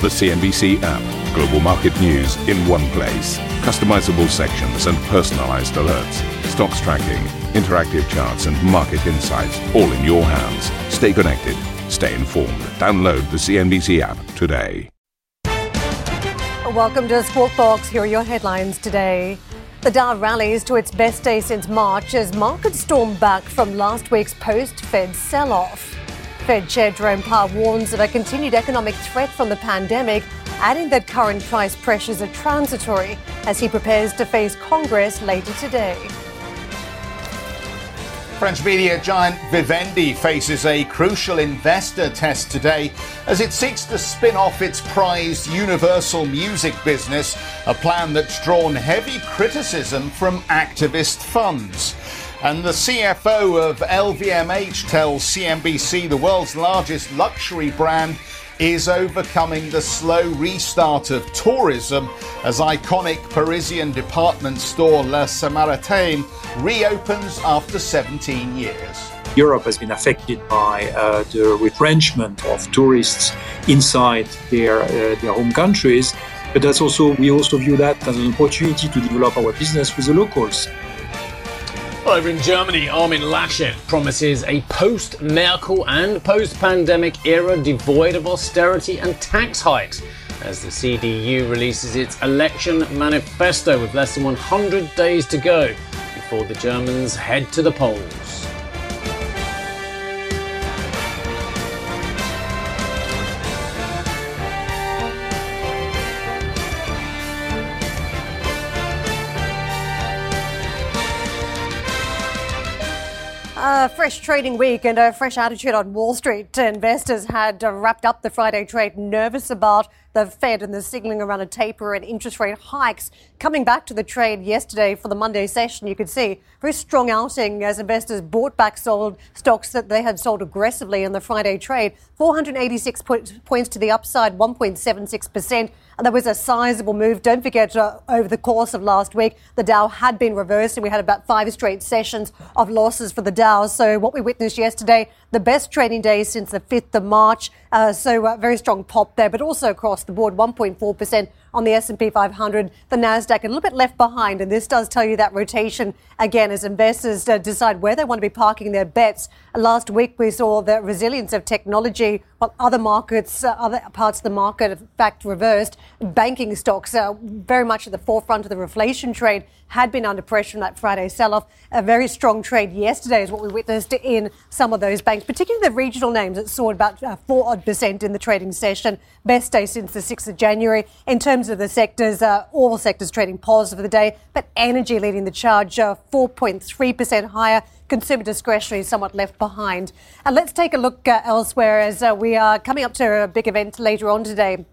The CNBC app. Global market news in one place. Customizable sections and personalized alerts. Stocks tracking, interactive charts, and market insights all in your hands. Stay connected. Stay informed. Download the CNBC app today. Welcome to Squawk Box. Here are your headlines today. The Dow rallies to its best day since March as markets storm back from last week's post-Fed sell-off. Fed Chair Jerome Powell warns of a continued economic threat from the pandemic, adding that current price pressures are transitory as he prepares to face Congress later today. French media giant Vivendi faces a crucial investor test today as it seeks to spin off its prized Universal music business, a plan that's drawn heavy criticism from activist funds. And the CFO of LVMH tells CNBC the world's largest luxury brand is overcoming the slow restart of tourism as iconic Parisian department store La Samaritaine reopens after 17 years. Europe has been affected by uh, the retrenchment of tourists inside their, uh, their home countries, but that's also we also view that as an opportunity to develop our business with the locals. Over in Germany, Armin Laschet promises a post Merkel and post pandemic era devoid of austerity and tax hikes as the CDU releases its election manifesto with less than 100 days to go before the Germans head to the polls. A fresh trading week and a fresh attitude on Wall Street. Investors had wrapped up the Friday trade nervous about the Fed and the signaling around a taper and interest rate hikes. Coming back to the trade yesterday for the Monday session, you could see very strong outing as investors bought back sold stocks that they had sold aggressively in the Friday trade. 486 points to the upside, 1.76%. And there was a sizable move. Don't forget, uh, over the course of last week, the Dow had been reversed and we had about five straight sessions of losses for the Dow. So what we witnessed yesterday, the best trading day since the 5th of March. Uh, so uh, very strong pop there, but also across the board, 1.4% on the S&P 500, the Nasdaq a little bit left behind, and this does tell you that rotation again as investors uh, decide where they want to be parking their bets. Last week we saw the resilience of technology, while other markets, uh, other parts of the market, in fact, reversed. Banking stocks are very much at the forefront of the reflation trade had been under pressure in that Friday sell-off. A very strong trade yesterday is what we witnessed in some of those banks, particularly the regional names that soared about uh, four odd percent in the trading session. Best day since the 6th of January. In terms of the sectors, uh, all sectors trading positive for the day, but energy leading the charge, uh, 4.3% higher. Consumer discretionary somewhat left behind. And let's take a look uh, elsewhere as uh, we are coming up to a big event later on today.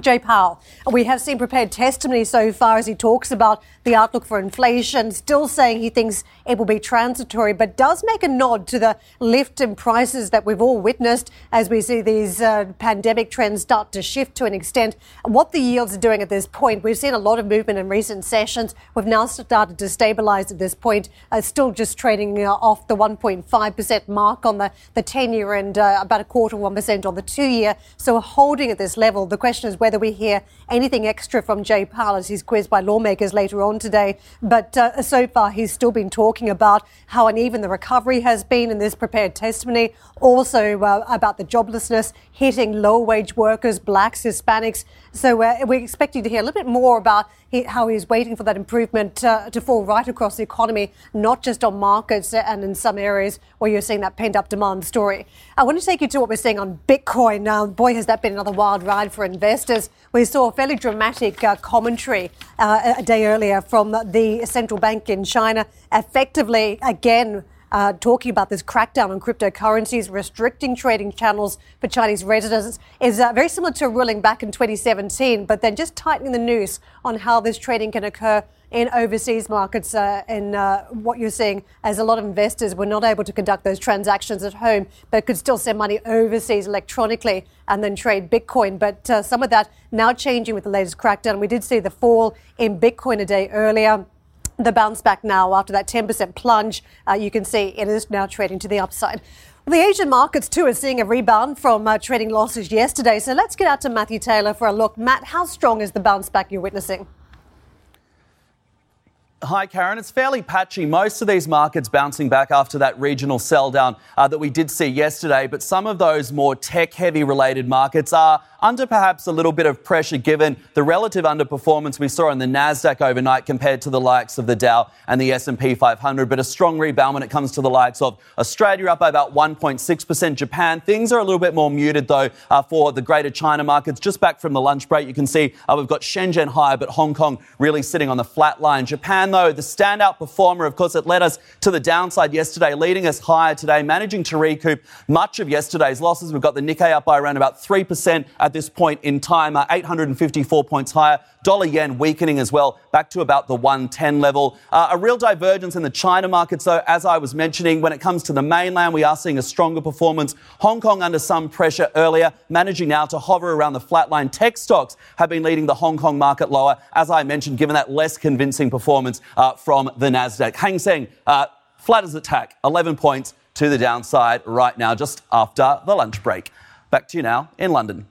Jay Powell, we have seen prepared testimony so far as he talks about the outlook for inflation, still saying he thinks it will be transitory, but does make a nod to the lift in prices that we've all witnessed as we see these uh, pandemic trends start to shift to an extent. What the yields are doing at this point, we've seen a lot of movement in recent sessions. We've now started to stabilize at this point, uh, still just trading uh, off the 1.5% mark on the, the 10 year and uh, about a quarter of 1% on the two year. So holding at this level. The question is whether we hear anything extra from Jay Powell as he's quizzed by lawmakers later on today. But uh, so far, he's still been talking about how uneven the recovery has been in this prepared testimony, also uh, about the joblessness hitting low wage workers, blacks, Hispanics. So uh, we're expecting to hear a little bit more about how he's waiting for that improvement uh, to fall right across the economy, not just on markets and in some areas where you're seeing that pent up demand story. I want to take you to what we're seeing on Bitcoin. Now, boy, has that been another wild ride for investors. We saw a fairly dramatic uh, commentary uh, a day earlier from the central bank in China, effectively, again, uh, talking about this crackdown on cryptocurrencies, restricting trading channels for Chinese residents, is uh, very similar to a ruling back in 2017, but then just tightening the noose on how this trading can occur in overseas markets. Uh, and uh, what you're seeing as a lot of investors were not able to conduct those transactions at home, but could still send money overseas electronically and then trade Bitcoin. But uh, some of that now changing with the latest crackdown. We did see the fall in Bitcoin a day earlier the bounce back now after that 10% plunge. Uh, you can see it is now trading to the upside. The Asian markets too are seeing a rebound from uh, trading losses yesterday. So let's get out to Matthew Taylor for a look. Matt, how strong is the bounce back you're witnessing? Hi, Karen. It's fairly patchy. Most of these markets bouncing back after that regional sell down uh, that we did see yesterday, but some of those more tech heavy related markets are under perhaps a little bit of pressure given the relative underperformance we saw in the Nasdaq overnight compared to the likes of the Dow and the S&P 500, but a strong rebound when it comes to the likes of Australia up by about 1.6%. Japan, things are a little bit more muted though uh, for the greater China markets. Just back from the lunch break, you can see uh, we've got Shenzhen higher, but Hong Kong really sitting on the flat line. Japan though, the standout performer, of course, it led us to the downside yesterday, leading us higher today, managing to recoup much of yesterday's losses. We've got the Nikkei up by around about 3% at this point in time, uh, 854 points higher. Dollar yen weakening as well, back to about the 110 level. Uh, a real divergence in the China markets, though, as I was mentioning, when it comes to the mainland, we are seeing a stronger performance. Hong Kong under some pressure earlier, managing now to hover around the flatline. Tech stocks have been leading the Hong Kong market lower, as I mentioned, given that less convincing performance uh, from the Nasdaq. Hang Seng, uh, flat as a tack, 11 points to the downside right now, just after the lunch break. Back to you now in London.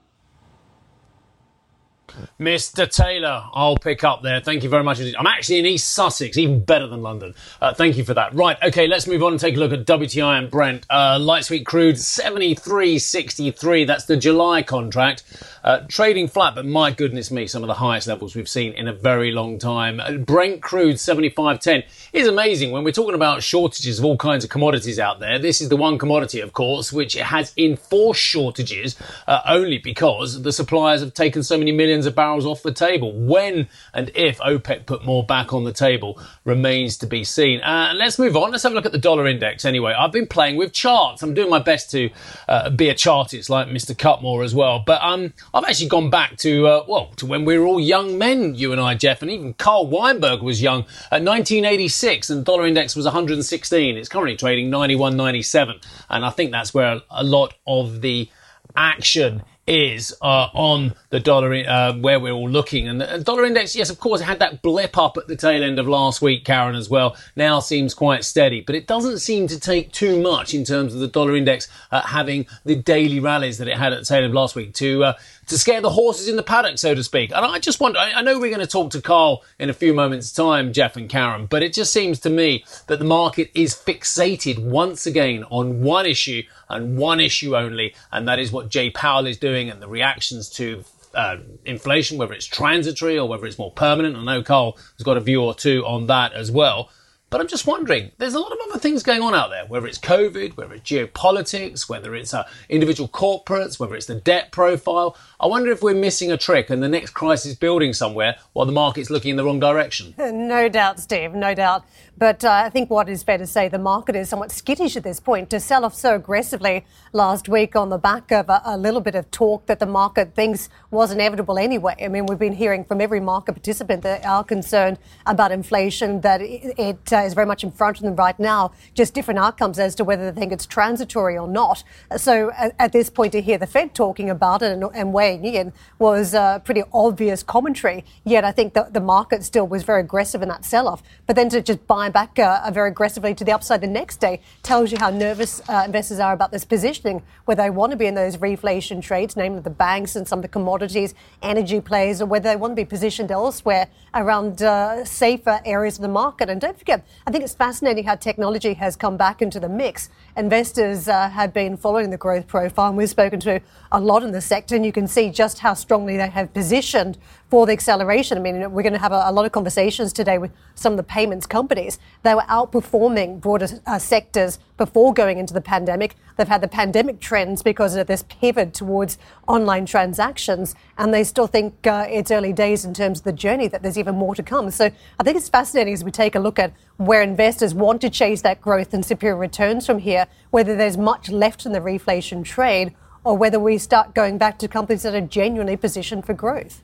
Mr. Taylor, I'll pick up there. Thank you very much. I'm actually in East Sussex, even better than London. Uh, thank you for that. Right, okay, let's move on and take a look at WTI and Brent. Uh, light sweet crude 73.63. That's the July contract. Uh, trading flat, but my goodness me, some of the highest levels we've seen in a very long time. Uh, Brent crude 75.10 is amazing when we're talking about shortages of all kinds of commodities out there. This is the one commodity, of course, which has enforced shortages uh, only because the suppliers have taken so many millions of barrels off the table. When and if OPEC put more back on the table remains to be seen. Uh, let's move on. Let's have a look at the dollar index anyway. I've been playing with charts. I'm doing my best to uh, be a chartist like Mr. Cutmore as well. But um, I've actually gone back to, uh, well, to when we were all young men, you and I, Geoff, and even Carl Weinberg was young at 1986 and the dollar index was 116. It's currently trading 91.97. And I think that's where a lot of the action is uh, on the dollar uh, where we're all looking. And the dollar index, yes, of course, it had that blip up at the tail end of last week, Karen, as well. Now seems quite steady, but it doesn't seem to take too much in terms of the dollar index uh, having the daily rallies that it had at the tail end of last week to uh, to scare the horses in the paddock, so to speak. And I just wonder, I know we're going to talk to Carl in a few moments' time, Geoff and Karen, but it just seems to me that the market is fixated once again on one issue and one issue only, and that is what Jay Powell is doing and the reactions to uh, inflation, whether it's transitory or whether it's more permanent. I know Carl has got a view or two on that as well. But I'm just wondering, there's a lot of other things going on out there, whether it's COVID, whether it's geopolitics, whether it's uh, individual corporates, whether it's the debt profile. I wonder if we're missing a trick and the next crisis building somewhere while the market's looking in the wrong direction. No doubt, Steve, no doubt. But uh, I think what is fair to say, the market is somewhat skittish at this point to sell off so aggressively last week on the back of a, a, little bit of talk that the market thinks was inevitable anyway. I mean, we've been hearing from every market participant that are concerned about inflation, that it, it uh, is very much in front of them right now, just different outcomes as to whether they think it's transitory or not. So at, at this point, to hear the Fed talking about it and, and weighing in was a pretty obvious commentary. Yet I think the, the market still was very aggressive in that sell off. But then to just buy back uh, very aggressively to the upside the next day tells you how nervous uh, investors are about this positioning, whether they want to be in those reflation trades, namely the banks and some of the commodities, energy plays, or whether they want to be positioned elsewhere around uh, safer areas of the market. And don't forget, I think it's fascinating how technology has come back into the mix. Investors uh, have been following the growth profile, and we've spoken to a lot in the sector, and you can see just how strongly they have positioned for the acceleration. I mean, we're going to have a, a, lot of conversations today with some of the payments companies. They were outperforming broader uh, sectors before going into the pandemic. They've had the pandemic trends because of this pivot towards online transactions, and they still think uh, it's early days in terms of the journey, that there's even more to come. So I think it's fascinating as we take a look at where investors want to chase that growth and superior returns from here, whether there's much left in the reflation trade or whether we start going back to companies that are genuinely positioned for growth.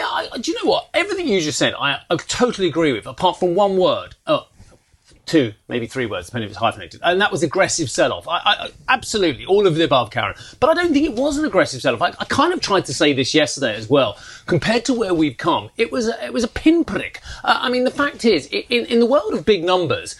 Yeah, I, do you know what? Everything you just said, I, I totally agree with, apart from one word. Oh, two, maybe three words, depending if it's hyphenated. And that was aggressive sell-off. I, I, absolutely, all of the above, Karen. But I don't think it was an aggressive sell-off. I, I, kind of tried to say this yesterday as well. Compared to where we've come, it was a, it was a pinprick. Uh, I mean, the fact is, in, in the world of big numbers,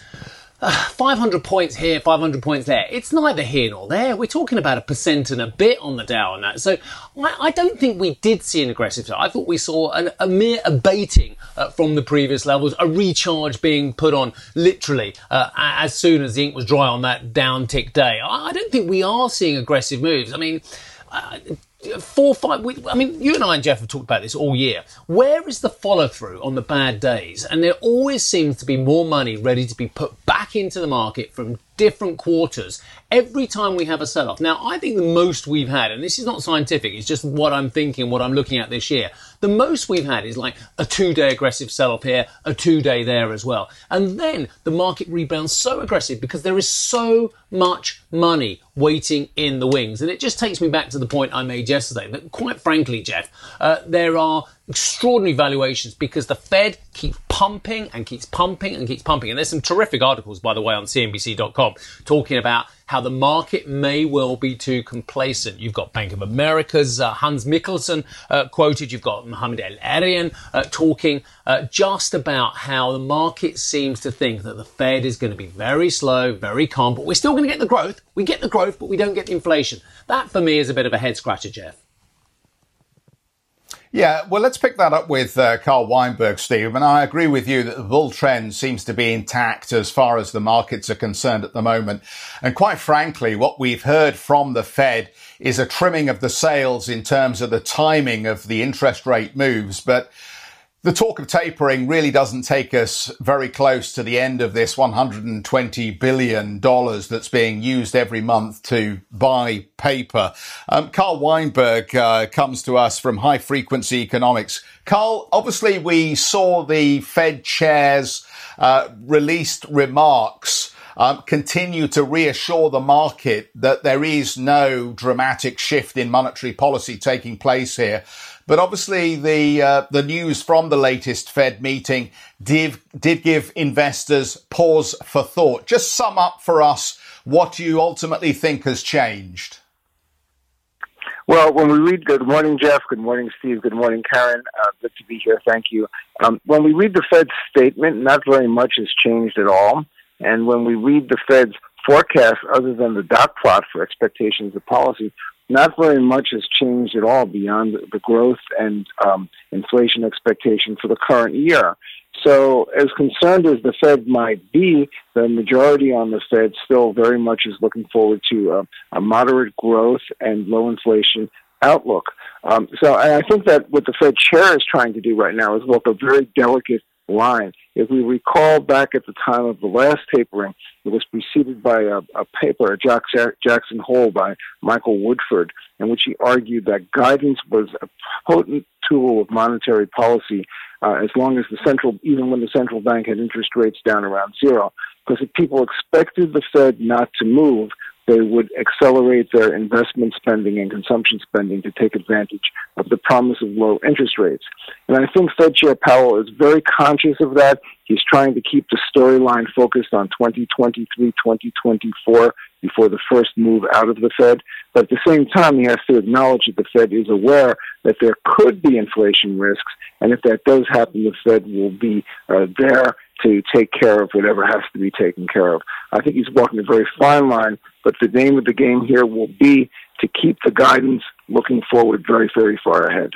uh, 500 points here, 500 points there. It's neither here nor there. We're talking about a percent and a bit on the Dow on that. So I, I don't think we did see an aggressive sell. I thought we saw an, a mere abating uh, from the previous levels, a recharge being put on literally uh, as soon as the ink was dry on that down tick day. I, I don't think we are seeing aggressive moves. I mean, uh, four, five. We, I mean, you and I and Jeff have talked about this all year. Where is the follow through on the bad days? And there always seems to be more money ready to be put back into the market from different quarters every time we have a sell off. Now, I think the most we've had, and this is not scientific, it's just what I'm thinking, what I'm looking at this year. The most we've had is like a two day aggressive sell off here, a two day there as well. And then the market rebounds so aggressive because there is so much money waiting in the wings. And it just takes me back to the point I made yesterday that, quite frankly, Geoff, uh, there are extraordinary valuations because the Fed keeps pumping and keeps pumping and keeps pumping. And there's some terrific articles, by the way, on CNBC.com talking about how the market may well be too complacent. You've got Bank of America's uh, Hans Mikkelsen uh, quoted. You've got Mohamed El-Erian uh, talking uh, just about how the market seems to think that the Fed is going to be very slow, very calm, but we're still going to get the growth. We get the growth, but we don't get the inflation. That for me is a bit of a head scratcher, Geoff. Yeah, well, let's pick that up with uh, Carl Weinberg, Steve. And I agree with you that the bull trend seems to be intact as far as the markets are concerned at the moment. And quite frankly, what we've heard from the Fed is a trimming of the sails in terms of the timing of the interest rate moves. But the talk of tapering really doesn't take us very close to the end of this $120 billion that's being used every month to buy paper. Um, Carl Weinberg uh, comes to us from High Frequency Economics. Carl, obviously we saw the Fed chair's uh, released remarks um, continue to reassure the market that there is no dramatic shift in monetary policy taking place here. But obviously, the uh, the news from the latest Fed meeting did did give investors pause for thought. Just sum up for us what you ultimately think has changed. Well, when we read Good Morning, Geoff. Good morning, Steve. Good morning, Karen. Uh, good to be here. Thank you. Um, when we read the Fed's statement, not very much has changed at all. And when we read the Fed's forecast, other than the dot plot for expectations of policy, not very much has changed at all beyond the growth and um, inflation expectation for the current year. So, as concerned as the Fed might be, the majority on the Fed still very much is looking forward to a, moderate growth and low inflation outlook. Um, so, I think that what the Fed chair is trying to do right now is walk a very delicate line. If we recall back at the time of the last tapering, it was preceded by a, a paper, a Jackson Hole by Michael Woodford, in which he argued that guidance was a potent tool of monetary policy uh, as long as the central, even when the central bank had interest rates down around zero. Because if people expected the Fed not to move, they would accelerate their investment spending and consumption spending to take advantage of the promise of low interest rates. And I think Fed Chair Powell is very conscious of that. He's trying to keep the storyline focused on 2023, 2024 before the first move out of the Fed. But at the same time, he has to acknowledge that the Fed is aware that there could be inflation risks. And if that does happen, the Fed will be uh, there to take care of whatever has to be taken care of. I think he's walking a very fine line, but the name of the game here will be to keep the guidance looking forward very, very far ahead.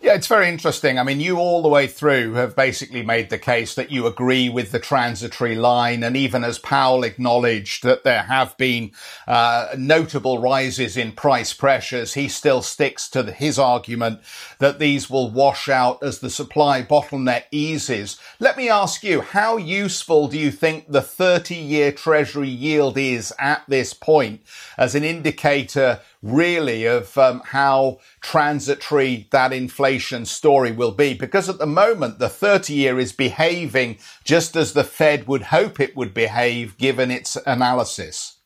Yeah, it's very interesting. I mean, you all the way through have basically made the case that you agree with the transitory line. And even as Powell acknowledged that there have been uh, notable rises in price pressures, he still sticks to the, his argument that these will wash out as the supply bottleneck eases. Let me ask you, how useful do you think the 30 year treasury yield is at this point as an indicator really of um, how transitory that inflation story will be. Because at the moment, the 30 year is behaving just as the Fed would hope it would behave given its analysis.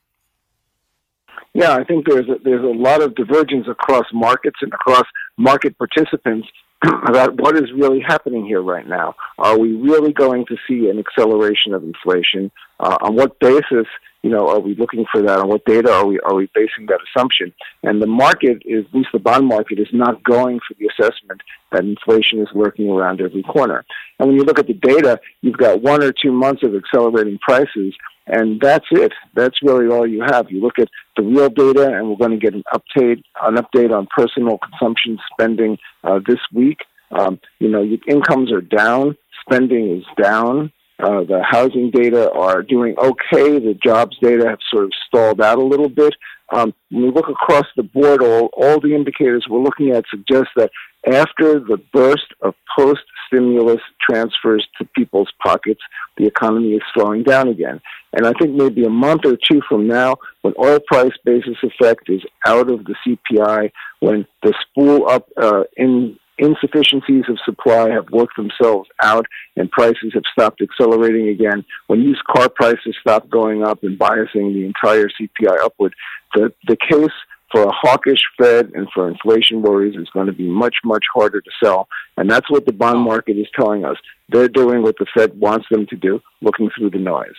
Yeah, I think there's a, there's a lot of divergence across markets and across market participants about what is really happening here right now. Are we really going to see an acceleration of inflation? Uh, on what basis you know, are we looking for that? On what data are we are we basing that assumption? And the market is, at least the bond market, is not going for the assessment that inflation is lurking around every corner. And when you look at the data, you've got one or two months of accelerating prices, and that's it. That's really all you have. You look at the real data, and we're going to get an update, an update on personal consumption spending uh, this week. Um, you know, incomes are down, spending is down. Uh, the housing data are doing okay. The jobs data have sort of stalled out a little bit. Um, when we look across the board, all, all the indicators we're looking at suggest that after the burst of post stimulus transfers to people's pockets, the economy is slowing down again. And I think maybe a month or two from now, when oil price basis effect is out of the CPI, when the spool up uh, in insufficiencies of supply have worked themselves out and prices have stopped accelerating again, when used car prices stop going up and biasing the entire CPI upward, the, the case for a hawkish Fed and for inflation worries is going to be much, much harder to sell. And that's what the bond market is telling us. They're doing what the Fed wants them to do, looking through the noise.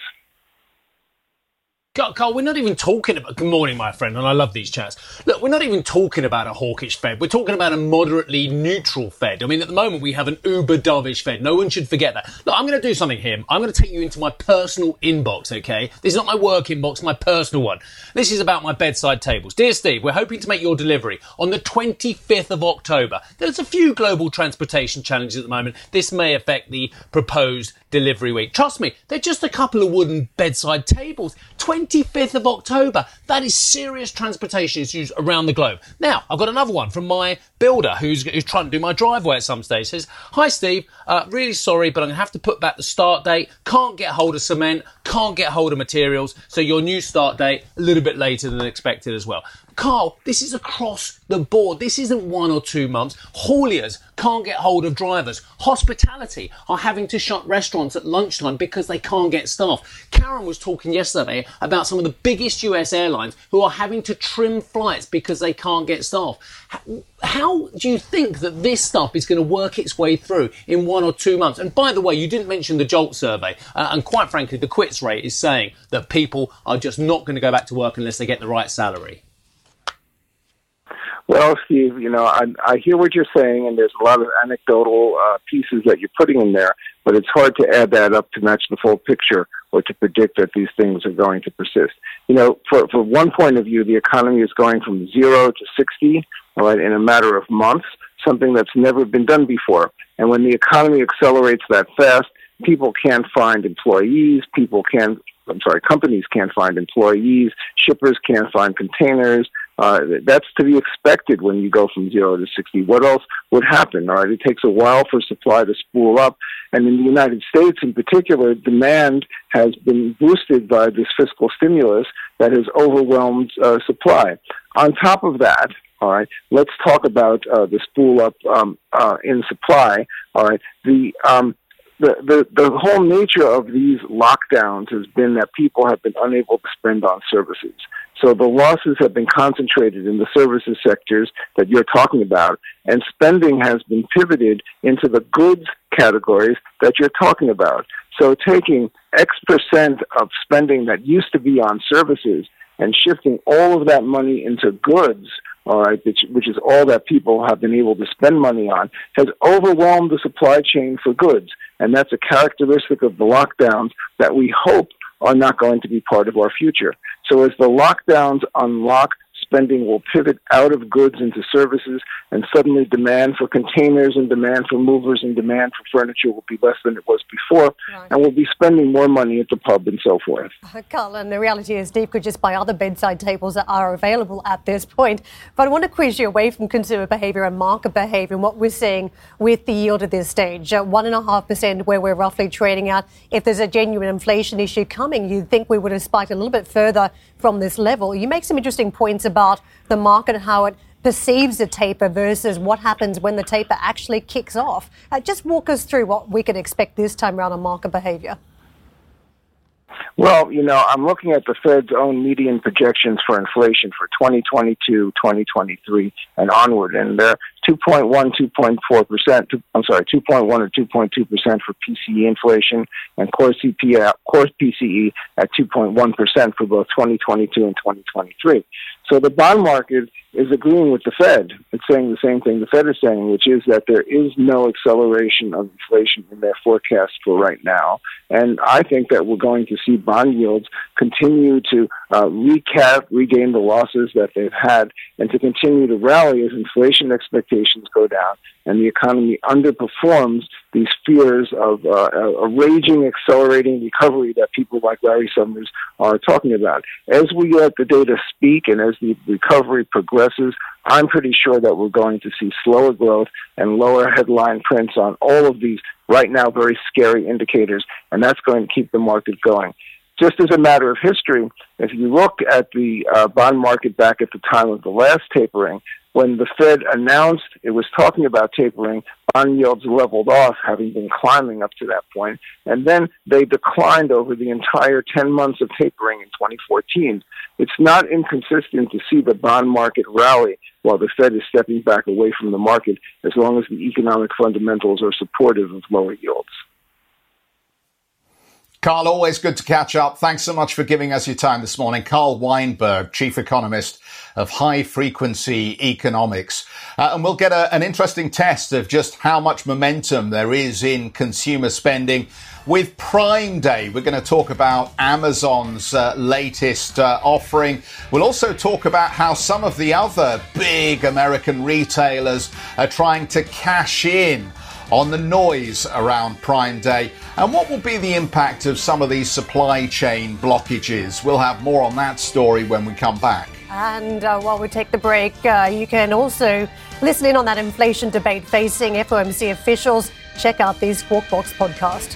Carl, we're not even talking about. Good morning, my friend, and I love these chats. Look, we're not even talking about a hawkish Fed. We're talking about a moderately neutral Fed. I mean, at the moment, we have an uber dovish Fed. No one should forget that. Look, I'm going to do something here. I'm going to take you into my personal inbox, okay? This is not my work inbox, my personal one. This is about my bedside tables. Dear Steve, we're hoping to make your delivery on the 25th of October. There's a few global transportation challenges at the moment. This may affect the proposed delivery week. Trust me, they're just a couple of wooden bedside tables. 25th of October. That is serious transportation issues around the globe. Now, I've got another one from my builder who's, who's trying to do my driveway at some stage. Says, Hi Steve, uh, really sorry, but I'm going to have to put back the start date. Can't get hold of cement, can't get hold of materials. So your new start date a little bit later than expected as well. Carl, this is across the board. This isn't one or two months. Hauliers can't get hold of drivers. Hospitality are having to shut restaurants at lunchtime because they can't get staff. Karen was talking yesterday about some of the biggest US airlines who are having to trim flights because they can't get staff. How do you think that this stuff is going to work its way through in one or two months? And by the way, you didn't mention the JOLT survey. Uh, and quite frankly, the quits rate is saying that people are just not going to go back to work unless they get the right salary. Well, Steve, you know, I, I hear what you're saying, and there's a lot of anecdotal uh, pieces that you're putting in there, but it's hard to add that up to match the full picture or to predict that these things are going to persist. You know, for, for one point of view, the economy is going from zero to 60, all right, in a matter of months, something that's never been done before. And when the economy accelerates that fast, people can't find employees, people can't I'm sorry, companies can't find employees, shippers can't find containers, uh, that's to be expected when you go from zero to 60. What else would happen? All right, it takes a while for supply to spool up. And in the United States in particular, demand has been boosted by this fiscal stimulus that has overwhelmed uh, supply. On top of that, all right, let's talk about uh, the spool up um, uh, in supply. All right, the um, the, the, the whole nature of these lockdowns has been that people have been unable to spend on services. So the losses have been concentrated in the services sectors that you're talking about, and spending has been pivoted into the goods categories that you're talking about. So taking X percent of spending that used to be on services and shifting all of that money into goods, all right, which, which is all that people have been able to spend money on, has overwhelmed the supply chain for goods. And that's a characteristic of the lockdowns that we hope are not going to be part of our future. So as the lockdowns unlock spending will pivot out of goods into services, and suddenly demand for containers and demand for movers and demand for furniture will be less than it was before, right. and we'll be spending more money at the pub and so forth. Carl, and the reality is Steve could just buy other bedside tables that are available at this point. But I want to quiz you away from consumer behaviour and market behaviour and what we're seeing with the yield at this stage. Uh, 1.5% where we're roughly trading at. If there's a genuine inflation issue coming, you'd think we would have spiked a little bit further from this level. You make some interesting points about the market and how it perceives a taper versus what happens when the taper actually kicks off. Uh, just walk us through what we could expect this time around on market behavior. Well, you know, I'm looking at the Fed's own median projections for inflation for 2022, 2023, and onward, and they're 2.1, 2.4 percent. I'm sorry, 2.1 or 2.2 percent for PCE inflation, and core CPI, core PCE at 2.1 percent for both 2022 and 2023. So the bond market is agreeing with the Fed. It's saying the same thing the Fed is saying, which is that there is no acceleration of inflation in their forecast for right now. And I think that we're going to see bond yields continue to uh, recap, regain the losses that they've had, and to continue to rally as inflation expectations go down and the economy underperforms these fears of uh, a raging, accelerating recovery that people like Larry Summers are talking about. As we let the data speak and as the recovery progresses, I'm pretty sure that we're going to see slower growth and lower headline prints on all of these right now very scary indicators, and that's going to keep the market going. Just as a matter of history, if you look at the uh, bond market back at the time of the last tapering, when the Fed announced it was talking about tapering, bond yields leveled off, having been climbing up to that point, and then they declined over the entire 10 months of tapering in 2014. It's not inconsistent to see the bond market rally while the Fed is stepping back away from the market as long as the economic fundamentals are supportive of lower yields. Carl, always good to catch up. Thanks so much for giving us your time this morning. Carl Weinberg, Chief Economist of High Frequency Economics. Uh, and we'll get a, an interesting test of just how much momentum there is in consumer spending. With Prime Day, we're going to talk about Amazon's uh, latest uh, offering. We'll also talk about how some of the other big American retailers are trying to cash in on the noise around Prime Day and what will be the impact of some of these supply chain blockages. We'll have more on that story when we come back. And uh, while we take the break, uh, you can also listen in on that inflation debate facing FOMC officials. Check out the Squawk Box podcast.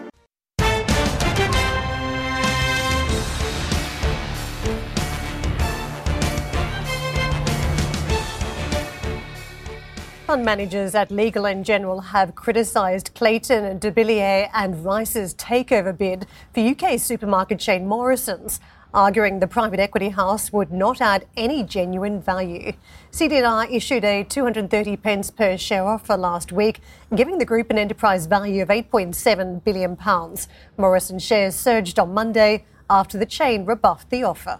Fund managers at Legal & General have criticised Clayton, Dubilier and Rice's takeover bid for UK supermarket chain Morrison's, arguing the private equity house would not add any genuine value. CD&R issued a 230 pence per share offer last week, giving the group an enterprise value of 8.7 billion pounds. Morrison shares surged on Monday after the chain rebuffed the offer.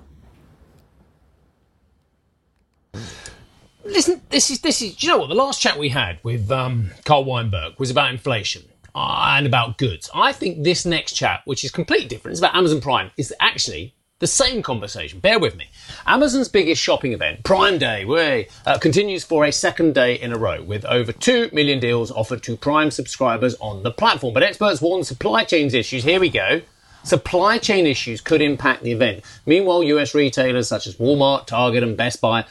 Listen, this is this is. You know what? The last chat we had with um, Carl Weinberg was about inflation uh, and about goods. I think this next chat, which is completely different, about Amazon Prime, is actually the same conversation. Bear with me. Amazon's biggest shopping event, Prime Day, way, uh, continues for a second day in a row with over 2 million deals offered to Prime subscribers on the platform. But experts warn supply chains issues. Here we go. Supply chain issues could impact the event. Meanwhile, US retailers such as Walmart, Target, and Best Buy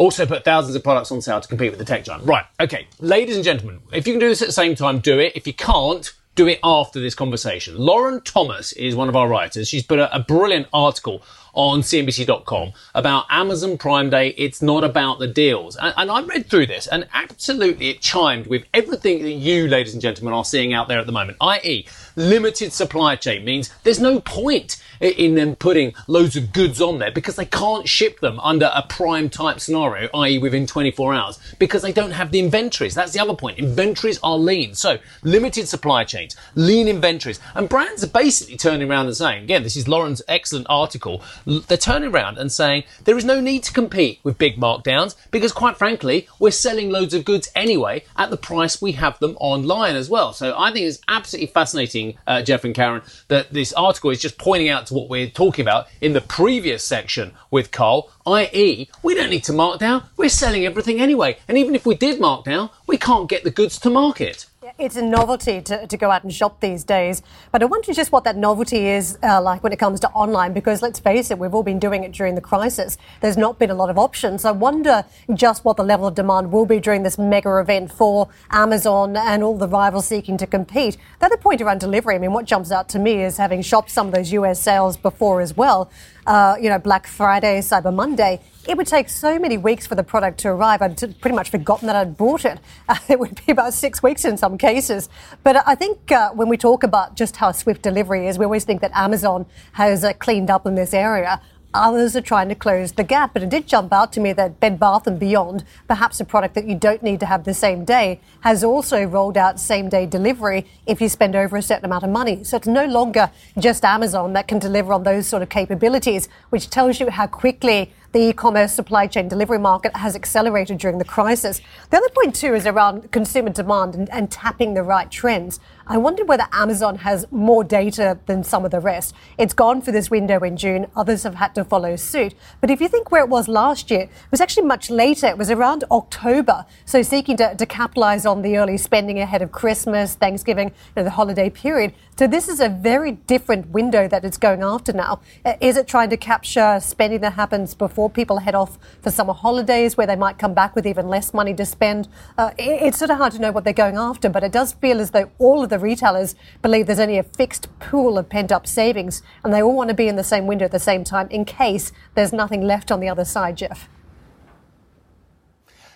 also put thousands of products on sale to compete with the tech giant. Right, okay. Ladies and gentlemen, if you can do this at the same time, do it. If you can't, do it after this conversation. Lauren Thomas is one of our writers. She's put a, a brilliant article on CNBC.com about Amazon Prime Day. It's not about the deals. And, and, I read through this and absolutely it chimed with everything that you, ladies and gentlemen, are seeing out there at the moment, i.e., limited supply chain means there's no point in them putting loads of goods on there because they can't ship them under a prime type scenario, i.e. within 24 hours, because they don't have the inventories. That's the other point. Inventories are lean. So limited supply chains, lean inventories, and brands are basically turning around and saying, again, this is Lauren's excellent article. They're turning around and saying there is no need to compete with big markdowns because quite frankly, we're selling loads of goods anyway at the price we have them online as well. So I think it's absolutely fascinating, uh, Geoff and Karen, that this article is just pointing out to what we're talking about in the previous section with Carl, i.e., we don't need to mark down. We're selling everything anyway. And even if we did mark down, we can't get the goods to market. It's a novelty to, to go out and shop these days. But I wonder just what that novelty is uh, like when it comes to online, because let's face it, we've all been doing it during the crisis. There's not been a lot of options. I wonder just what the level of demand will be during this mega event for Amazon and all the rivals seeking to compete. The other point around delivery, I mean, what jumps out to me is having shopped some of those US sales before as well uh, you know, Black Friday, Cyber Monday, it would take so many weeks for the product to arrive. I'd pretty much forgotten that I'd bought it. Uh, it would be about six weeks in some cases. But I think uh, when we talk about just how swift delivery is, we always think that Amazon has uh, cleaned up in this area. Others are trying to close the gap, but it did jump out to me that Bed Bath and Beyond, perhaps a product that you don't need to have the same day, has also rolled out same day delivery if you spend over a certain amount of money. So it's no longer just Amazon that can deliver on those sort of capabilities, which tells you how quickly the e-commerce supply chain delivery market has accelerated during the crisis. The other point too is around consumer demand and, and tapping the right trends. I wonder whether Amazon has more data than some of the rest. It's gone for this window in June. Others have had to follow suit. But if you think where it was last year, it was actually much later. It was around October. So seeking to, to capitalize on the early spending ahead of Christmas, Thanksgiving, you know, the holiday period. So this is a very different window that it's going after now. Uh, is it trying to capture spending that happens before people head off for summer holidays where they might come back with even less money to spend? Uh, it's sort of hard to know what they're going after, but it does feel as though all of the retailers believe there's only a fixed pool of pent up savings and they all want to be in the same window at the same time in case there's nothing left on the other side, Geoff.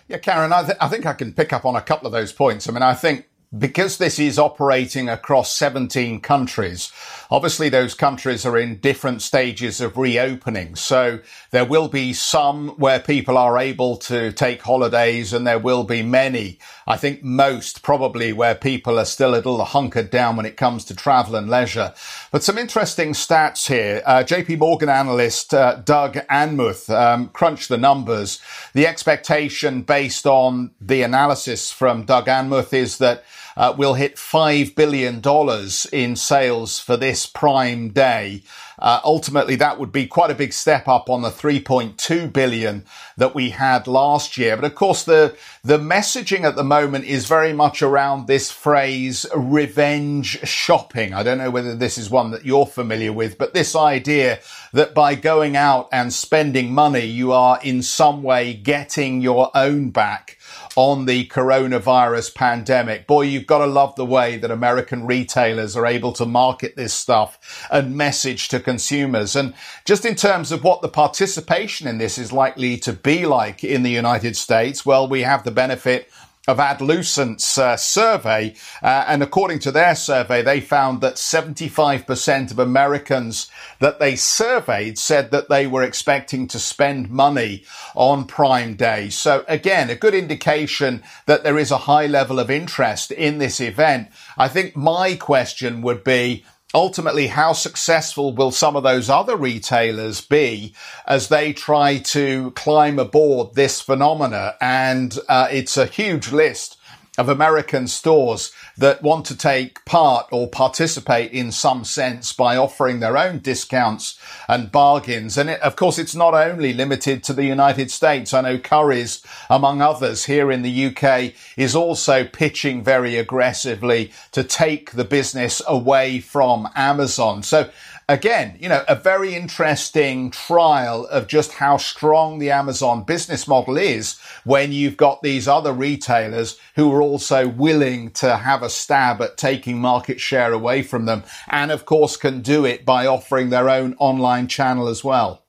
Yeah, Karen, I, th- I think I can pick up on a couple of those points. I mean, I think because this is operating across 17 countries, obviously those countries are in different stages of reopening. So there will be some where people are able to take holidays and there will be many. I think most probably where people are still a little hunkered down when it comes to travel and leisure. But some interesting stats here. Uh, JP Morgan analyst uh, Doug Anmuth um, crunched the numbers. The expectation based on the analysis from Doug Anmuth is that uh, will hit $5 billion in sales for this prime day. Uh, ultimately, that would be quite a big step up on the 3.2 billion that we had last year. But of course, the, the messaging at the moment is very much around this phrase revenge shopping. I don't know whether this is one that you're familiar with, but this idea that by going out and spending money, you are in some way getting your own back on the coronavirus pandemic. Boy, you've got to love the way that American retailers are able to market this stuff and message to consumers. And just in terms of what the participation in this is likely to be like in the United States, well, we have the benefit of Adlucent's uh, survey, uh, and according to their survey, they found that 75% of Americans that they surveyed said that they were expecting to spend money on Prime Day. So again, a good indication that there is a high level of interest in this event. I think my question would be, ultimately, how successful will some of those other retailers be as they try to climb aboard this phenomena? And uh, it's a huge list of American stores that want to take part or participate in some sense by offering their own discounts and bargains. And it, of course, it's not only limited to the United States. I know Currys, among others here in the UK, is also pitching very aggressively to take the business away from Amazon. So again, you know, a very interesting trial of just how strong the Amazon business model is when you've got these other retailers who are also willing to have a stab at taking market share away from them. And of course can do it by offering their own online channel as well.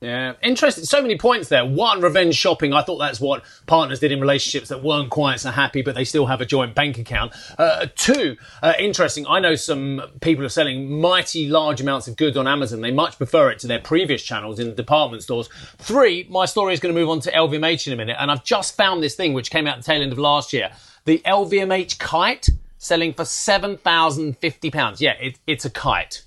Yeah, interesting. So many points there. One, revenge shopping. I thought that's what partners did in relationships that weren't quite so happy, but they still have a joint bank account. Uh, two, uh, interesting. I know some people are selling mighty large amounts of goods on Amazon. They much prefer it to their previous channels in the department stores. Three, my story is going to move on to LVMH in a minute, and I've just found this thing which came out the tail end of last year. The LVMH kite selling for seven thousand fifty pounds. Yeah, it, it's a kite.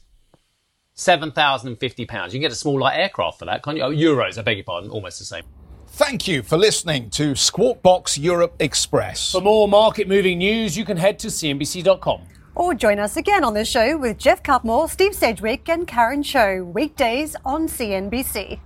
£7,050. You can get a small light aircraft for that, can't you? Oh, euros, I beg your pardon, almost the same. Thank you for listening to Squawk Box Europe Express. For more market moving news, you can head to CNBC.com. Or join us again on the show with Geoff Cutmore, Steve Sedgwick, and Karen Tso, weekdays on CNBC.